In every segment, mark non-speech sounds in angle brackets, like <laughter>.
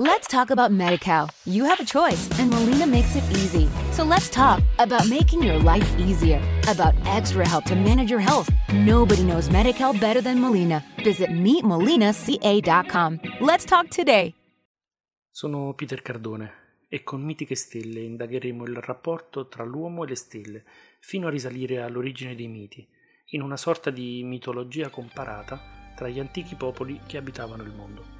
Let's talk about MediCal. You have a choice, and Molina makes it easy. So let's talk about making your life easier, about extra help to manage your health. Nobody knows MediCal better than Molina. Visit meetmolinaca.com. Let's talk today. Sono Peter Cardone e con Mitiche Stelle indagheremo il rapporto tra l'uomo e le stelle, fino a risalire all'origine dei miti, in una sorta di mitologia comparata tra gli antichi popoli che abitavano il mondo.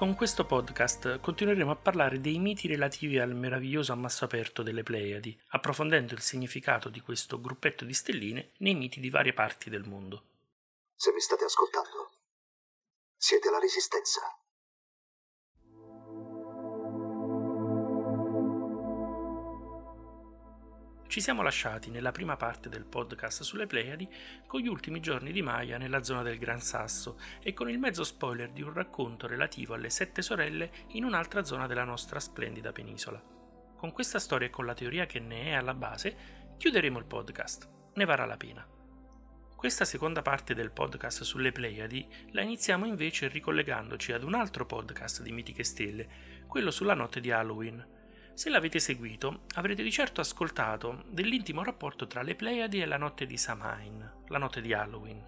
Con questo podcast continueremo a parlare dei miti relativi al meraviglioso ammasso aperto delle Pleiadi, approfondendo il significato di questo gruppetto di stelline nei miti di varie parti del mondo. Se mi state ascoltando, siete la resistenza. Ci siamo lasciati nella prima parte del podcast sulle Pleiadi con gli ultimi giorni di Maya nella zona del Gran Sasso e con il mezzo spoiler di un racconto relativo alle sette sorelle in un'altra zona della nostra splendida penisola. Con questa storia e con la teoria che ne è alla base, chiuderemo il podcast. Ne varrà la pena. Questa seconda parte del podcast sulle Pleiadi la iniziamo invece ricollegandoci ad un altro podcast di Mitiche Stelle, quello sulla notte di Halloween se l'avete seguito, avrete di certo ascoltato dell'intimo rapporto tra le Pleiadi e la notte di Samhain, la notte di Halloween.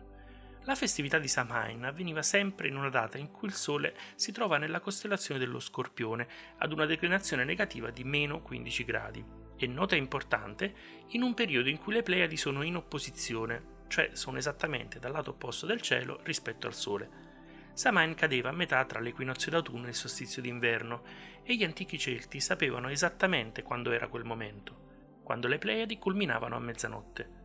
La festività di Samhain avveniva sempre in una data in cui il Sole si trova nella costellazione dello Scorpione ad una declinazione negativa di meno 15 gradi. E nota importante, in un periodo in cui le Pleiadi sono in opposizione, cioè sono esattamente dal lato opposto del cielo rispetto al Sole. Samain cadeva a metà tra l'equinozio d'autunno e il solstizio d'inverno, e gli antichi Celti sapevano esattamente quando era quel momento, quando le Pleiadi culminavano a mezzanotte.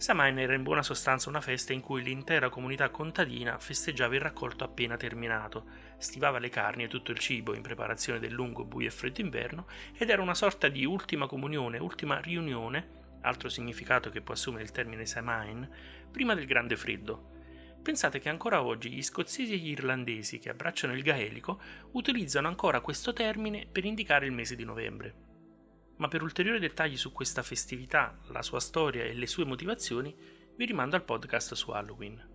Samain era in buona sostanza una festa in cui l'intera comunità contadina festeggiava il raccolto appena terminato, stivava le carni e tutto il cibo in preparazione del lungo, buio e freddo inverno ed era una sorta di ultima comunione, ultima riunione, altro significato che può assumere il termine Samain, prima del grande freddo, Pensate che ancora oggi gli scozzesi e gli irlandesi che abbracciano il gaelico utilizzano ancora questo termine per indicare il mese di novembre. Ma per ulteriori dettagli su questa festività, la sua storia e le sue motivazioni, vi rimando al podcast su Halloween.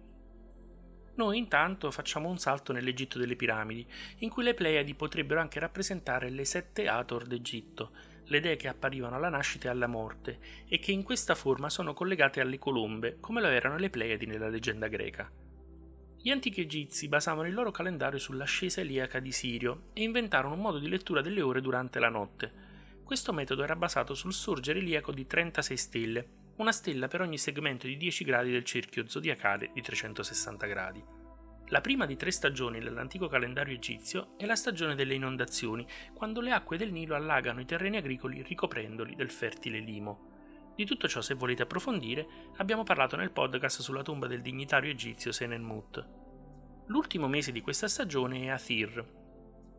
Noi intanto facciamo un salto nell'Egitto delle piramidi, in cui le Pleiadi potrebbero anche rappresentare le sette Ator d'Egitto, le dee che apparivano alla nascita e alla morte, e che in questa forma sono collegate alle colombe, come lo erano le Pleiadi nella leggenda greca. Gli antichi egizi basavano il loro calendario sull'ascesa eliaca di Sirio e inventarono un modo di lettura delle ore durante la notte. Questo metodo era basato sul sorgere eliaco di 36 stelle, una stella per ogni segmento di 10 gradi del cerchio zodiacale di 360 gradi. La prima di tre stagioni nell'antico calendario egizio è la stagione delle inondazioni, quando le acque del Nilo allagano i terreni agricoli ricoprendoli del fertile limo. Di tutto ciò, se volete approfondire, abbiamo parlato nel podcast sulla tomba del dignitario egizio Senenmut. L'ultimo mese di questa stagione è Athir.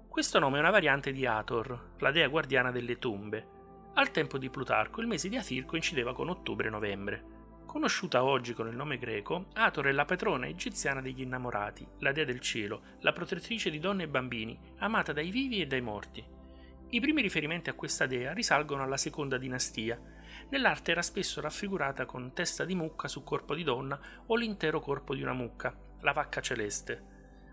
Questo nome è una variante di Hathor, la dea guardiana delle tombe. Al tempo di Plutarco il mese di Athir coincideva con ottobre-novembre. Conosciuta oggi con il nome greco, Hathor è la patrona egiziana degli innamorati, la dea del cielo, la protettrice di donne e bambini, amata dai vivi e dai morti. I primi riferimenti a questa dea risalgono alla seconda dinastia. Nell'arte era spesso raffigurata con testa di mucca su corpo di donna o l'intero corpo di una mucca, la vacca celeste.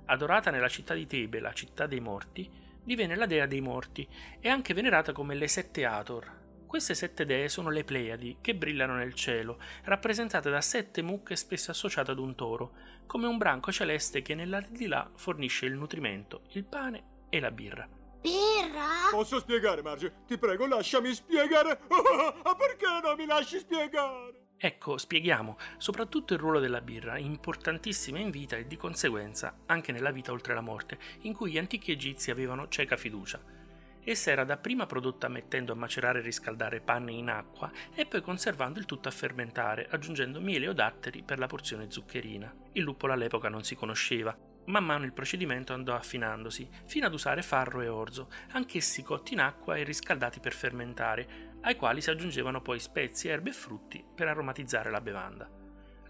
Adorata nella città di Tebe, la città dei morti, divenne la dea dei morti e anche venerata come le sette Hathor, queste sette dee sono le Pleiadi, che brillano nel cielo, rappresentate da sette mucche spesso associate ad un toro, come un branco celeste che nell'aldilà fornisce il nutrimento, il pane e la birra. Birra? Posso spiegare, Marge? Ti prego, lasciami spiegare. Oh, <laughs> perché non mi lasci spiegare? Ecco, spieghiamo soprattutto il ruolo della birra, importantissima in vita e di conseguenza anche nella vita oltre la morte, in cui gli antichi egizi avevano cieca fiducia. Essa era dapprima prodotta mettendo a macerare e riscaldare panne in acqua e poi conservando il tutto a fermentare, aggiungendo miele o datteri per la porzione zuccherina. Il luppolo all'epoca non si conosceva. Man mano il procedimento andò affinandosi, fino ad usare farro e orzo, anch'essi cotti in acqua e riscaldati per fermentare, ai quali si aggiungevano poi spezie, erbe e frutti per aromatizzare la bevanda.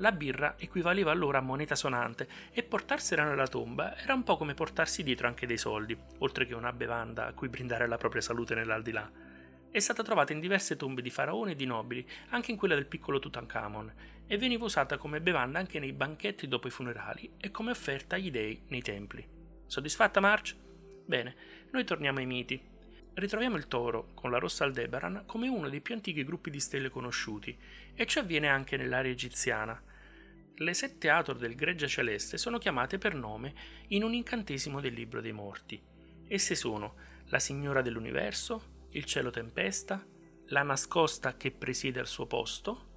La birra equivaleva allora a moneta sonante e portarsela nella tomba era un po' come portarsi dietro anche dei soldi, oltre che una bevanda a cui brindare la propria salute nell'aldilà. È stata trovata in diverse tombe di faraoni e di nobili, anche in quella del piccolo Tutankhamon, e veniva usata come bevanda anche nei banchetti dopo i funerali e come offerta agli dei nei templi. Soddisfatta March? Bene, noi torniamo ai miti. Ritroviamo il toro, con la rossa Aldebaran, come uno dei più antichi gruppi di stelle conosciuti, e ciò avviene anche nell'area egiziana. Le sette Ator del gregge celeste sono chiamate per nome in un incantesimo del libro dei morti. Esse sono la Signora dell'Universo, il cielo tempesta, la nascosta che presiede al suo posto,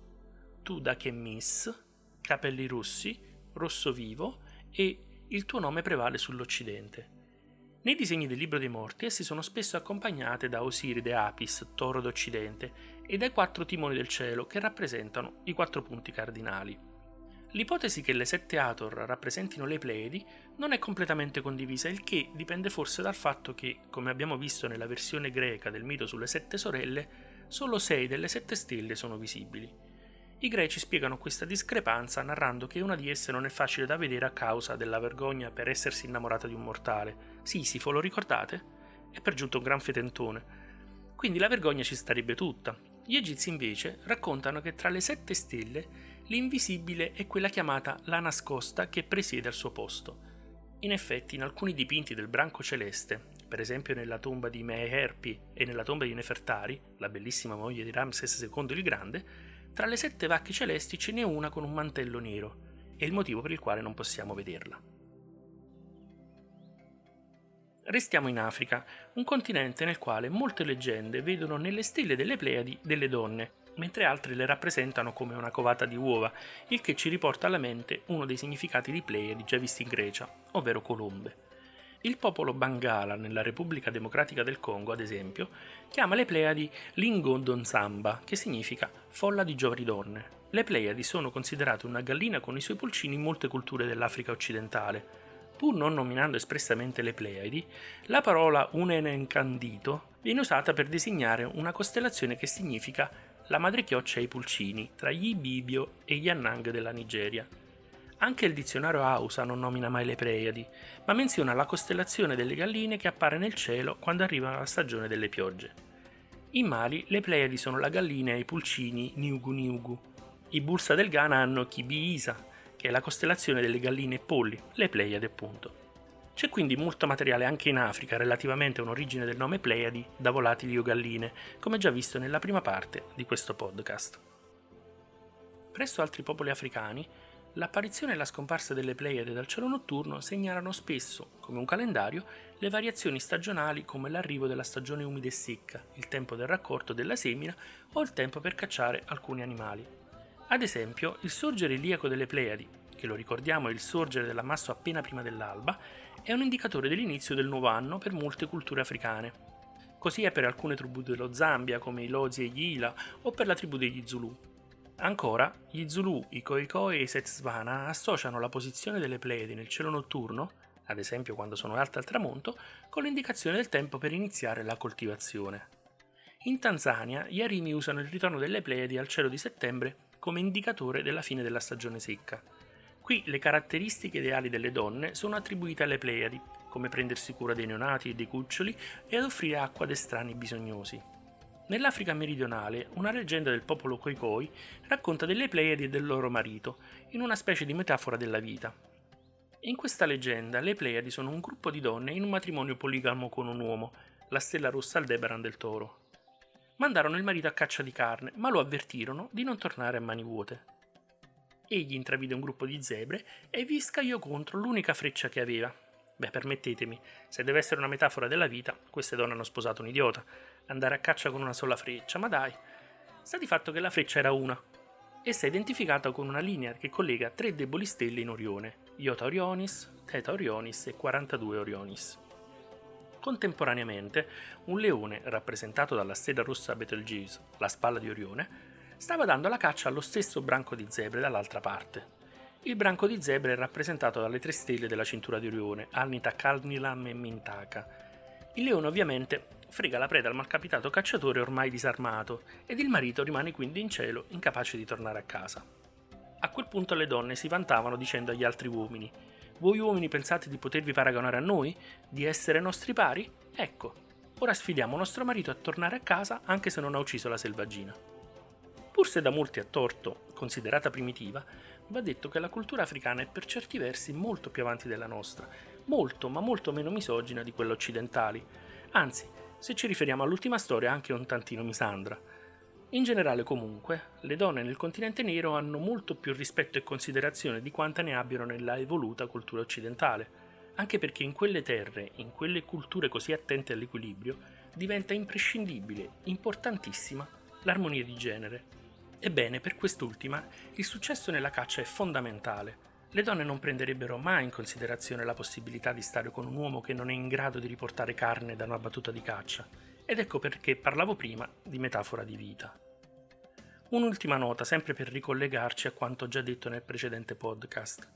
tu da che miss, capelli russi, rosso vivo e il tuo nome prevale sull'Occidente. Nei disegni del libro dei morti essi sono spesso accompagnate da Osiride Apis, toro d'Occidente, e dai quattro timoni del cielo che rappresentano i quattro punti cardinali. L'ipotesi che le sette Ator rappresentino le Pleiadi non è completamente condivisa, il che dipende forse dal fatto che, come abbiamo visto nella versione greca del mito sulle sette sorelle, solo sei delle sette stelle sono visibili. I greci spiegano questa discrepanza narrando che una di esse non è facile da vedere a causa della vergogna per essersi innamorata di un mortale. Sisifo, lo ricordate? È per giunto un gran fetentone. Quindi la vergogna ci starebbe tutta. Gli egizi invece raccontano che tra le sette stelle L'invisibile è quella chiamata la nascosta che presiede al suo posto. In effetti, in alcuni dipinti del branco celeste, per esempio nella tomba di Meherpi e nella tomba di Nefertari, la bellissima moglie di Ramses II il Grande, tra le sette vacche celesti ce n'è una con un mantello nero, è il motivo per il quale non possiamo vederla. Restiamo in Africa, un continente nel quale molte leggende vedono nelle stelle delle Pleiadi delle donne, mentre altri le rappresentano come una covata di uova, il che ci riporta alla mente uno dei significati di Pleiadi già visti in Grecia, ovvero colombe. Il popolo Bangala nella Repubblica Democratica del Congo, ad esempio, chiama le Pleiadi Lingodonsamba, che significa folla di giovani donne. Le Pleiadi sono considerate una gallina con i suoi pulcini in molte culture dell'Africa occidentale. Pur non nominando espressamente le Pleiadi, la parola Unenencandito viene usata per designare una costellazione che significa la madrechioccia e i pulcini tra gli Ibibio e gli Annang della Nigeria. Anche il dizionario Hausa non nomina mai le Pleiadi, ma menziona la costellazione delle galline che appare nel cielo quando arriva la stagione delle piogge. In Mali le Pleiadi sono la gallina e i pulcini Niugu Niugu. I Bursa del Ghana hanno Kibi Isa, che è la costellazione delle galline e polli, le Pleiadi appunto. C'è quindi molto materiale anche in Africa relativamente a un'origine del nome Pleiadi da volatili o galline, come già visto nella prima parte di questo podcast. Presso altri popoli africani, l'apparizione e la scomparsa delle Pleiadi dal cielo notturno segnalano spesso, come un calendario, le variazioni stagionali come l'arrivo della stagione umida e secca, il tempo del raccolto della semina o il tempo per cacciare alcuni animali. Ad esempio, il sorgere iliaco delle Pleiadi, che lo ricordiamo è il sorgere dell'ammasso appena prima dell'alba, è un indicatore dell'inizio del nuovo anno per molte culture africane. Così è per alcune tribù dello Zambia, come i Lozi e gli Ila, o per la tribù degli Zulu. Ancora, gli Zulu, i Khoikhoi e i Setsvana associano la posizione delle Pleiadi nel cielo notturno, ad esempio quando sono alte al tramonto, con l'indicazione del tempo per iniziare la coltivazione. In Tanzania, gli Arimi usano il ritorno delle Pleiadi al cielo di settembre come indicatore della fine della stagione secca. Qui le caratteristiche ideali delle donne sono attribuite alle Pleiadi, come prendersi cura dei neonati e dei cuccioli e ad offrire acqua ad estranei bisognosi. Nell'Africa meridionale, una leggenda del popolo Khoikhoi racconta delle Pleiadi e del loro marito, in una specie di metafora della vita. In questa leggenda, le Pleiadi sono un gruppo di donne in un matrimonio poligamo con un uomo, la stella rossa Aldebaran del toro. Mandarono il marito a caccia di carne, ma lo avvertirono di non tornare a mani vuote. Egli intravide un gruppo di zebre e vi scagliò contro l'unica freccia che aveva. Beh, permettetemi, se deve essere una metafora della vita, queste donne hanno sposato un idiota. Andare a caccia con una sola freccia, ma dai. Sta di fatto che la freccia era una. Essa è identificata con una linea che collega tre deboli stelle in Orione, Iota Orionis, Theta Orionis e 42 Orionis. Contemporaneamente, un leone, rappresentato dalla stella rossa Betelgeuse, la spalla di Orione, stava dando la caccia allo stesso branco di zebre dall'altra parte. Il branco di zebre è rappresentato dalle tre stelle della cintura di Orione, Alnita, Kalnilam e Mintaka. Il leone ovviamente frega la preda al malcapitato cacciatore ormai disarmato ed il marito rimane quindi in cielo incapace di tornare a casa. A quel punto le donne si vantavano dicendo agli altri uomini voi uomini pensate di potervi paragonare a noi? Di essere nostri pari? Ecco, ora sfidiamo nostro marito a tornare a casa anche se non ha ucciso la selvaggina. Pur se da molti a torto considerata primitiva, va detto che la cultura africana è per certi versi molto più avanti della nostra, molto ma molto meno misogina di quella occidentali. Anzi, se ci riferiamo all'ultima storia, anche un tantino misandra. In generale, comunque, le donne nel continente nero hanno molto più rispetto e considerazione di quanta ne abbiano nella evoluta cultura occidentale, anche perché in quelle terre, in quelle culture così attente all'equilibrio, diventa imprescindibile, importantissima, l'armonia di genere. Ebbene, per quest'ultima, il successo nella caccia è fondamentale. Le donne non prenderebbero mai in considerazione la possibilità di stare con un uomo che non è in grado di riportare carne da una battuta di caccia, ed ecco perché parlavo prima di metafora di vita. Un'ultima nota, sempre per ricollegarci a quanto già detto nel precedente podcast.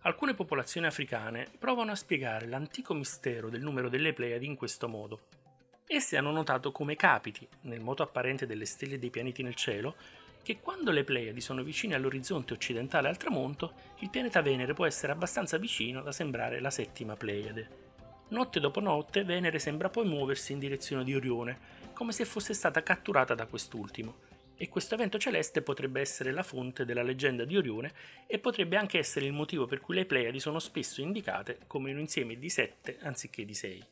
Alcune popolazioni africane provano a spiegare l'antico mistero del numero delle Pleiadi in questo modo. Esse hanno notato come capiti, nel moto apparente delle stelle dei pianeti nel cielo, che quando le Pleiadi sono vicine all'orizzonte occidentale al tramonto, il pianeta Venere può essere abbastanza vicino da sembrare la settima Pleiade. Notte dopo notte Venere sembra poi muoversi in direzione di Orione, come se fosse stata catturata da quest'ultimo, e questo evento celeste potrebbe essere la fonte della leggenda di Orione e potrebbe anche essere il motivo per cui le Pleiadi sono spesso indicate come un insieme di sette anziché di sei.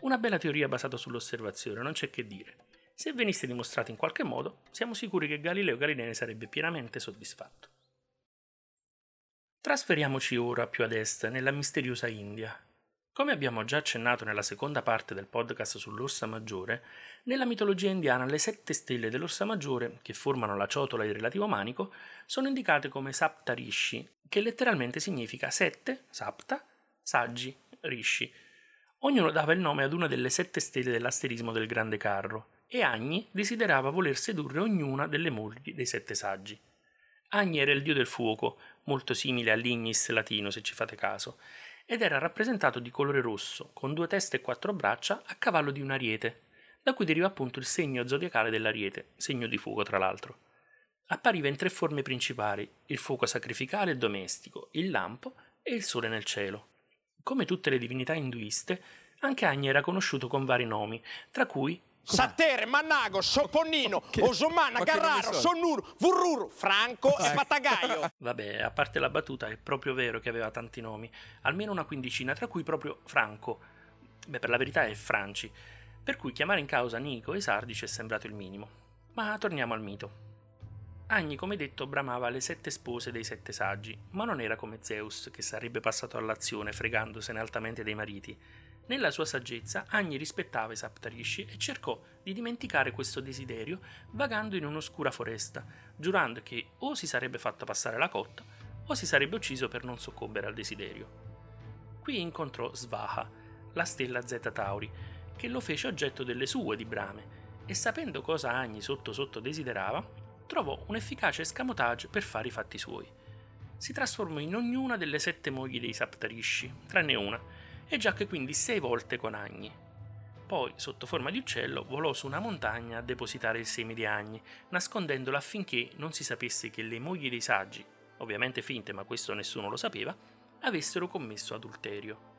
Una bella teoria basata sull'osservazione, non c'è che dire. Se venisse dimostrata in qualche modo, siamo sicuri che Galileo Galilei ne sarebbe pienamente soddisfatto. Trasferiamoci ora più ad est, nella misteriosa India, come abbiamo già accennato nella seconda parte del podcast sull'Orsa Maggiore, nella mitologia indiana le sette stelle dell'Orsa Maggiore, che formano la ciotola e il relativo manico, sono indicate come Sapta Rishi, che letteralmente significa sette, Sapta, saggi, Rishi. Ognuno dava il nome ad una delle sette stelle dell'asterismo del grande carro, e Agni desiderava voler sedurre ognuna delle mogli dei sette saggi. Agni era il dio del fuoco, molto simile all'Ignis latino se ci fate caso, ed era rappresentato di colore rosso, con due teste e quattro braccia a cavallo di un ariete, da cui deriva appunto il segno zodiacale dell'ariete, segno di fuoco tra l'altro. Appariva in tre forme principali, il fuoco sacrificale e domestico, il lampo e il sole nel cielo. Come tutte le divinità induiste, anche Agni era conosciuto con vari nomi, tra cui Sattere, Mannago, Soponnino, che, Osomana, Carraro, Sonnur, Vurrur, Franco e Patagaio. <laughs> Vabbè, a parte la battuta, è proprio vero che aveva tanti nomi, almeno una quindicina, tra cui proprio Franco. Beh, per la verità è Franci, per cui chiamare in causa Nico e Sardi ci è sembrato il minimo. Ma torniamo al mito. Agni, come detto, bramava le sette spose dei sette saggi, ma non era come Zeus, che sarebbe passato all'azione fregandosene altamente dei mariti nella sua saggezza, Agni rispettava i Saptarishi e cercò di dimenticare questo desiderio vagando in un'oscura foresta, giurando che o si sarebbe fatto passare la cotta o si sarebbe ucciso per non soccombere al desiderio. Qui incontrò Svaha, la stella Zeta Tauri, che lo fece oggetto delle sue di brame, e sapendo cosa Agni sotto sotto desiderava, trovò un efficace escamotage per fare i fatti suoi. Si trasformò in ognuna delle sette mogli dei Saptarishi, tranne una, e giacque quindi sei volte con Agni. Poi, sotto forma di uccello, volò su una montagna a depositare il seme di Agni, nascondendolo affinché non si sapesse che le mogli dei saggi, ovviamente finte ma questo nessuno lo sapeva, avessero commesso adulterio.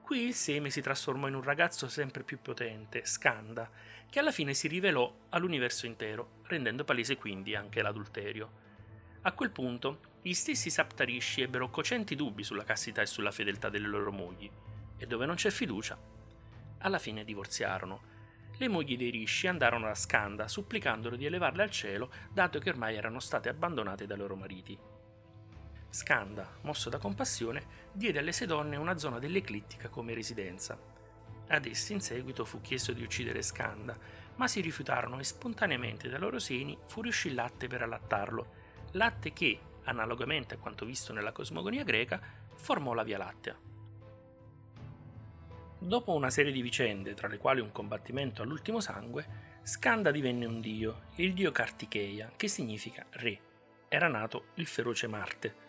Qui il seme si trasformò in un ragazzo sempre più potente, Skanda, che alla fine si rivelò all'universo intero, rendendo palese quindi anche l'adulterio. A quel punto, gli stessi Saptarishi ebbero cocenti dubbi sulla castità e sulla fedeltà delle loro mogli, e dove non c'è fiducia, alla fine divorziarono. Le mogli dei Rishi andarono a Skanda supplicandolo di elevarle al cielo, dato che ormai erano state abbandonate dai loro mariti. Skanda, mosso da compassione, diede alle sei donne una zona dell'eclittica come residenza. Ad essi in seguito fu chiesto di uccidere Skanda, ma si rifiutarono e spontaneamente dai loro seni fuoriuscì latte per allattarlo, latte che, analogamente a quanto visto nella cosmogonia greca, formò la Via Lattea. Dopo una serie di vicende, tra le quali un combattimento all'ultimo sangue, Skanda divenne un dio, il dio Kartikeya, che significa re. Era nato il feroce Marte.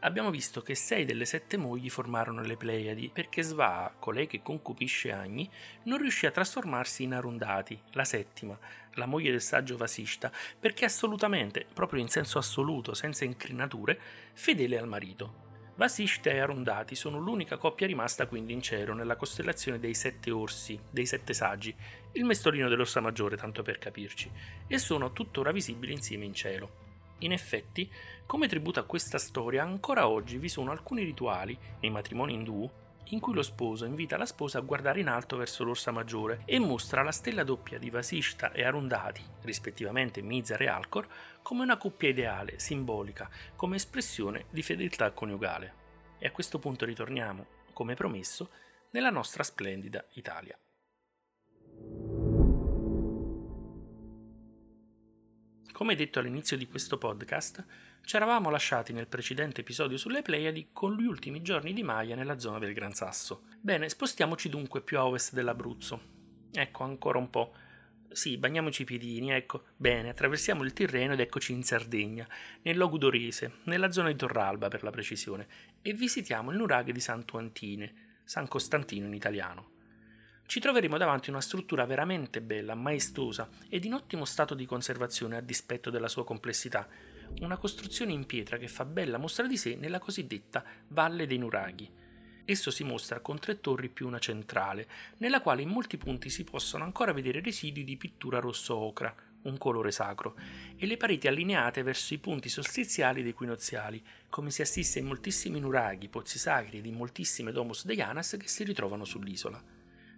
Abbiamo visto che sei delle sette mogli formarono le Pleiadi perché Svaa, colei che concupisce Agni, non riuscì a trasformarsi in Arundati, la settima, la moglie del saggio Vasishta, perché assolutamente, proprio in senso assoluto, senza incrinature, fedele al marito. Vasishta e Arundati sono l'unica coppia rimasta quindi in cielo nella costellazione dei sette orsi, dei sette saggi, il mestolino dell'orsa maggiore tanto per capirci, e sono tuttora visibili insieme in cielo. In effetti, come tributo a questa storia, ancora oggi vi sono alcuni rituali, nei matrimoni indù, in cui lo sposo invita la sposa a guardare in alto verso l'orsa maggiore e mostra la stella doppia di Vasishta e Arundhati, rispettivamente Mizar e Alcor, come una coppia ideale, simbolica, come espressione di fedeltà coniugale. E a questo punto ritorniamo, come promesso, nella nostra splendida Italia. Come detto all'inizio di questo podcast, ci eravamo lasciati nel precedente episodio sulle Pleiadi con gli ultimi giorni di Maya nella zona del Gran Sasso. Bene, spostiamoci dunque più a ovest dell'Abruzzo. Ecco, ancora un po'. Sì, bagniamoci i piedini, ecco. Bene, attraversiamo il Tirreno ed eccoci in Sardegna, nel Logudorese, nella zona di Torralba per la precisione, e visitiamo il nuraghe di Santo Antine, San Costantino in italiano ci troveremo davanti a una struttura veramente bella, maestosa ed in ottimo stato di conservazione a dispetto della sua complessità, una costruzione in pietra che fa bella mostra di sé nella cosiddetta Valle dei Nuraghi. Esso si mostra con tre torri più una centrale, nella quale in molti punti si possono ancora vedere residui di pittura rosso-ocra, un colore sacro, e le pareti allineate verso i punti solstiziali ed equinoziali, come si assiste in moltissimi nuraghi, pozzi sacri ed in moltissime domus deianas che si ritrovano sull'isola.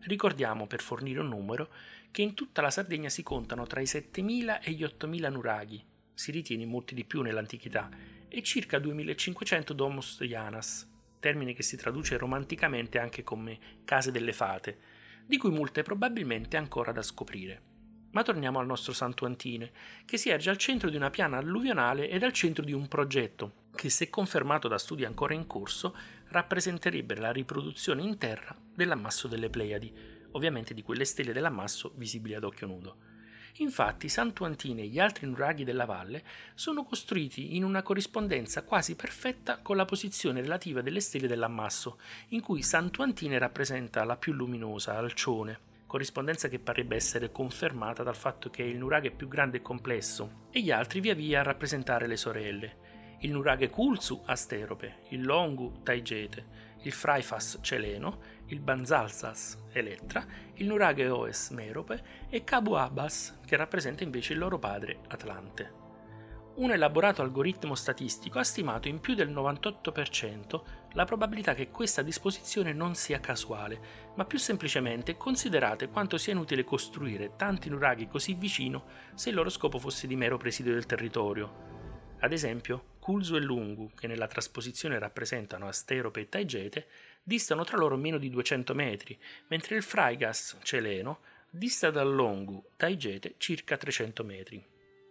Ricordiamo, per fornire un numero, che in tutta la Sardegna si contano tra i 7.000 e gli 8.000 nuraghi, si ritiene molti di più nell'antichità, e circa 2.500 domus Janas, termine che si traduce romanticamente anche come case delle fate, di cui molte probabilmente ancora da scoprire. Ma torniamo al nostro Santo Antine, che si erge al centro di una piana alluvionale ed al centro di un progetto, che se confermato da studi ancora in corso, rappresenterebbe la riproduzione in terra dell'ammasso delle Pleiadi, ovviamente di quelle stelle dell'ammasso visibili ad occhio nudo. Infatti Santo Antine e gli altri nuraghi della valle sono costruiti in una corrispondenza quasi perfetta con la posizione relativa delle stelle dell'ammasso, in cui Santo Antine rappresenta la più luminosa, Alcione, corrispondenza che parrebbe essere confermata dal fatto che il nuraghe più grande e complesso, e gli altri via via a rappresentare le sorelle. Il nuraghe Kulsu Asterope, il Longu Taigete, il Fraifas Celeno, il Banzalsas Elettra, il nuraghe Oes Merope e Cabu Abbas, che rappresenta invece il loro padre Atlante un elaborato algoritmo statistico ha stimato in più del 98% la probabilità che questa disposizione non sia casuale, ma più semplicemente considerate quanto sia inutile costruire tanti nuraghi così vicino se il loro scopo fosse di mero presidio del territorio. Ad esempio, Kulzu e Lungu, che nella trasposizione rappresentano Asterope e Taigete, distano tra loro meno di 200 metri, mentre il Freigas celeno dista dal Longu Taigete circa 300 metri.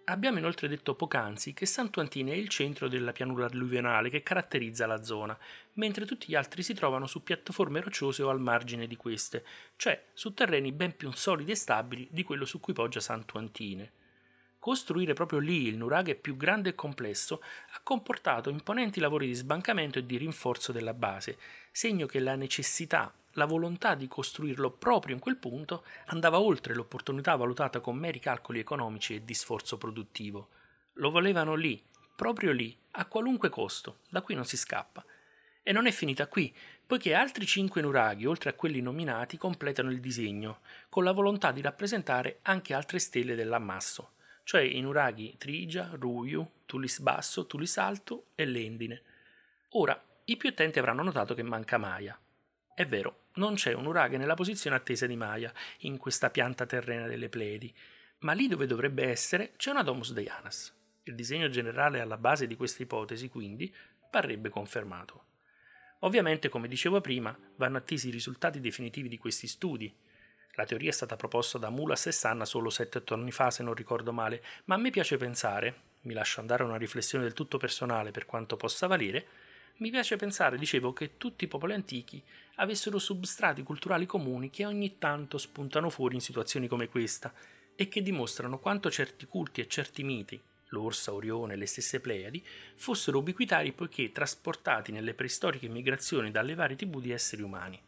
Abbiamo inoltre detto poc'anzi che Santuantine è il centro della pianura alluvionale che caratterizza la zona, mentre tutti gli altri si trovano su piattaforme rocciose o al margine di queste, cioè su terreni ben più solidi e stabili di quello su cui poggia Santuantine. Costruire proprio lì il nuraghe più grande e complesso ha comportato imponenti lavori di sbancamento e di rinforzo della base, segno che la necessità la volontà di costruirlo proprio in quel punto andava oltre l'opportunità valutata con meri calcoli economici e di sforzo produttivo. Lo volevano lì, proprio lì, a qualunque costo, da qui non si scappa. E non è finita qui, poiché altri cinque nuraghi, oltre a quelli nominati, completano il disegno, con la volontà di rappresentare anche altre stelle dell'ammasso, cioè i nuraghi Trigia, Ruiu, Tulis Basso, Tulis Alto e Lendine. Ora, i più attenti avranno notato che manca Maya. È vero, non c'è un uraghe nella posizione attesa di Maya, in questa pianta terrena delle Pleiadi, ma lì dove dovrebbe essere c'è una Domus Deianas. Il disegno generale alla base di questa ipotesi, quindi, parrebbe confermato. Ovviamente, come dicevo prima, vanno attesi i risultati definitivi di questi studi. La teoria è stata proposta da Mulas e Sanna solo 7-8 anni fa, se non ricordo male, ma a me piace pensare, mi lascio andare a una riflessione del tutto personale per quanto possa valere, mi piace pensare, dicevo, che tutti i popoli antichi avessero substrati culturali comuni che ogni tanto spuntano fuori in situazioni come questa e che dimostrano quanto certi culti e certi miti, l'Orsa, Orione e le stesse Pleiadi, fossero ubiquitari poiché trasportati nelle preistoriche migrazioni dalle varie tribù di esseri umani.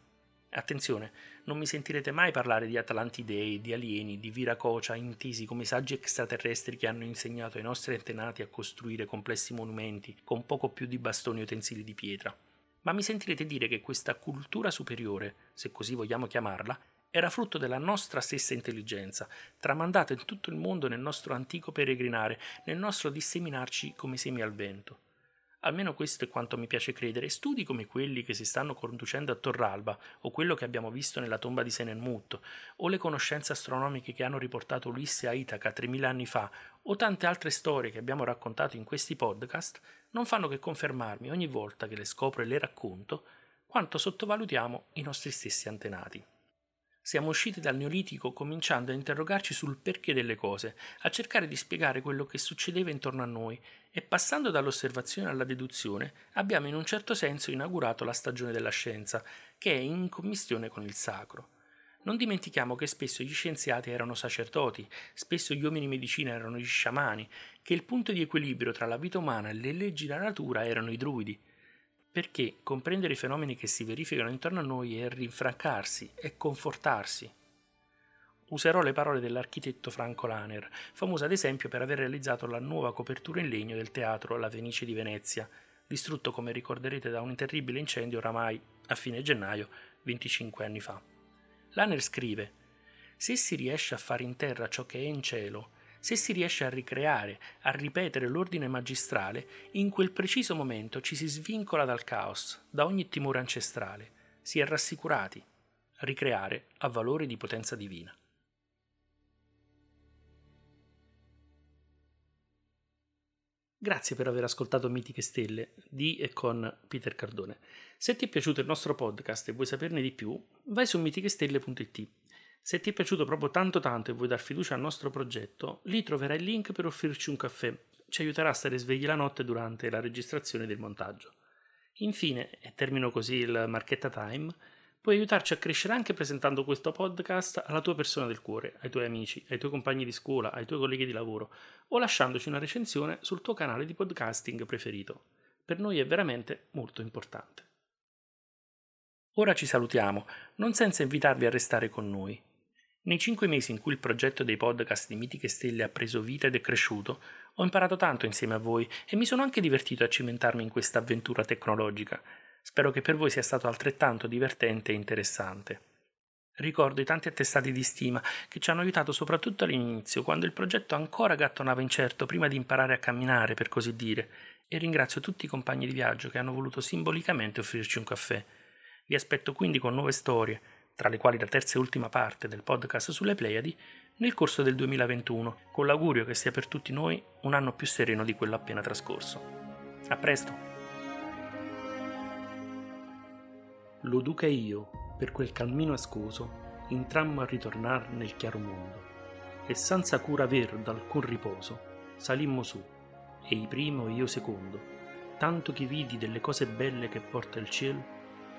Attenzione, non mi sentirete mai parlare di Atlantidei, di alieni, di Viracocia intesi come saggi extraterrestri che hanno insegnato ai nostri antenati a costruire complessi monumenti con poco più di bastoni e utensili di pietra. Ma mi sentirete dire che questa cultura superiore, se così vogliamo chiamarla, era frutto della nostra stessa intelligenza, tramandata in tutto il mondo nel nostro antico peregrinare, nel nostro disseminarci come semi al vento. Almeno questo è quanto mi piace credere. Studi come quelli che si stanno conducendo a Torralba, o quello che abbiamo visto nella tomba di Senenmut, o le conoscenze astronomiche che hanno riportato Ulisse a Itaca 3000 anni fa, o tante altre storie che abbiamo raccontato in questi podcast, non fanno che confermarmi ogni volta che le scopro e le racconto quanto sottovalutiamo i nostri stessi antenati. Siamo usciti dal Neolitico cominciando a interrogarci sul perché delle cose, a cercare di spiegare quello che succedeva intorno a noi e passando dall'osservazione alla deduzione abbiamo in un certo senso inaugurato la stagione della scienza, che è in commistione con il sacro. Non dimentichiamo che spesso gli scienziati erano sacerdoti, spesso gli uomini medicina erano gli sciamani, che il punto di equilibrio tra la vita umana e le leggi della natura erano i druidi, perché comprendere i fenomeni che si verificano intorno a noi è rinfrancarsi e confortarsi. Userò le parole dell'architetto Franco Laner, famoso ad esempio per aver realizzato la nuova copertura in legno del teatro La Fenice di Venezia, distrutto come ricorderete da un terribile incendio oramai a fine gennaio 25 anni fa. Laner scrive: Se si riesce a fare in terra ciò che è in cielo, se si riesce a ricreare, a ripetere l'ordine magistrale, in quel preciso momento ci si svincola dal caos, da ogni timore ancestrale, si è rassicurati. Ricreare ha valore di potenza divina. Grazie per aver ascoltato Mitiche Stelle di e con Peter Cardone. Se ti è piaciuto il nostro podcast e vuoi saperne di più, vai su mitichestelle.it se ti è piaciuto proprio tanto tanto e vuoi dar fiducia al nostro progetto, lì troverai il link per offrirci un caffè. Ci aiuterà a stare svegli la notte durante la registrazione del montaggio. Infine, e termino così il Marchetta Time, puoi aiutarci a crescere anche presentando questo podcast alla tua persona del cuore, ai tuoi amici, ai tuoi compagni di scuola, ai tuoi colleghi di lavoro o lasciandoci una recensione sul tuo canale di podcasting preferito. Per noi è veramente molto importante. Ora ci salutiamo, non senza invitarvi a restare con noi. Nei cinque mesi in cui il progetto dei podcast di Mitiche Stelle ha preso vita ed è cresciuto, ho imparato tanto insieme a voi e mi sono anche divertito a cimentarmi in questa avventura tecnologica. Spero che per voi sia stato altrettanto divertente e interessante. Ricordo i tanti attestati di stima che ci hanno aiutato soprattutto all'inizio, quando il progetto ancora gattonava incerto prima di imparare a camminare, per così dire, e ringrazio tutti i compagni di viaggio che hanno voluto simbolicamente offrirci un caffè. Vi aspetto quindi con nuove storie, tra le quali la terza e ultima parte del podcast sulle Pleiadi, nel corso del 2021, con l'augurio che sia per tutti noi un anno più sereno di quello appena trascorso. A presto! Lo duca e io, per quel cammino ascoso, intrammo a ritornar nel chiaro mondo, e senza cura aver d'alcun riposo, salimmo su, e i primo e io secondo, tanto che vidi delle cose belle che porta il cielo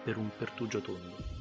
per un pertugio tondo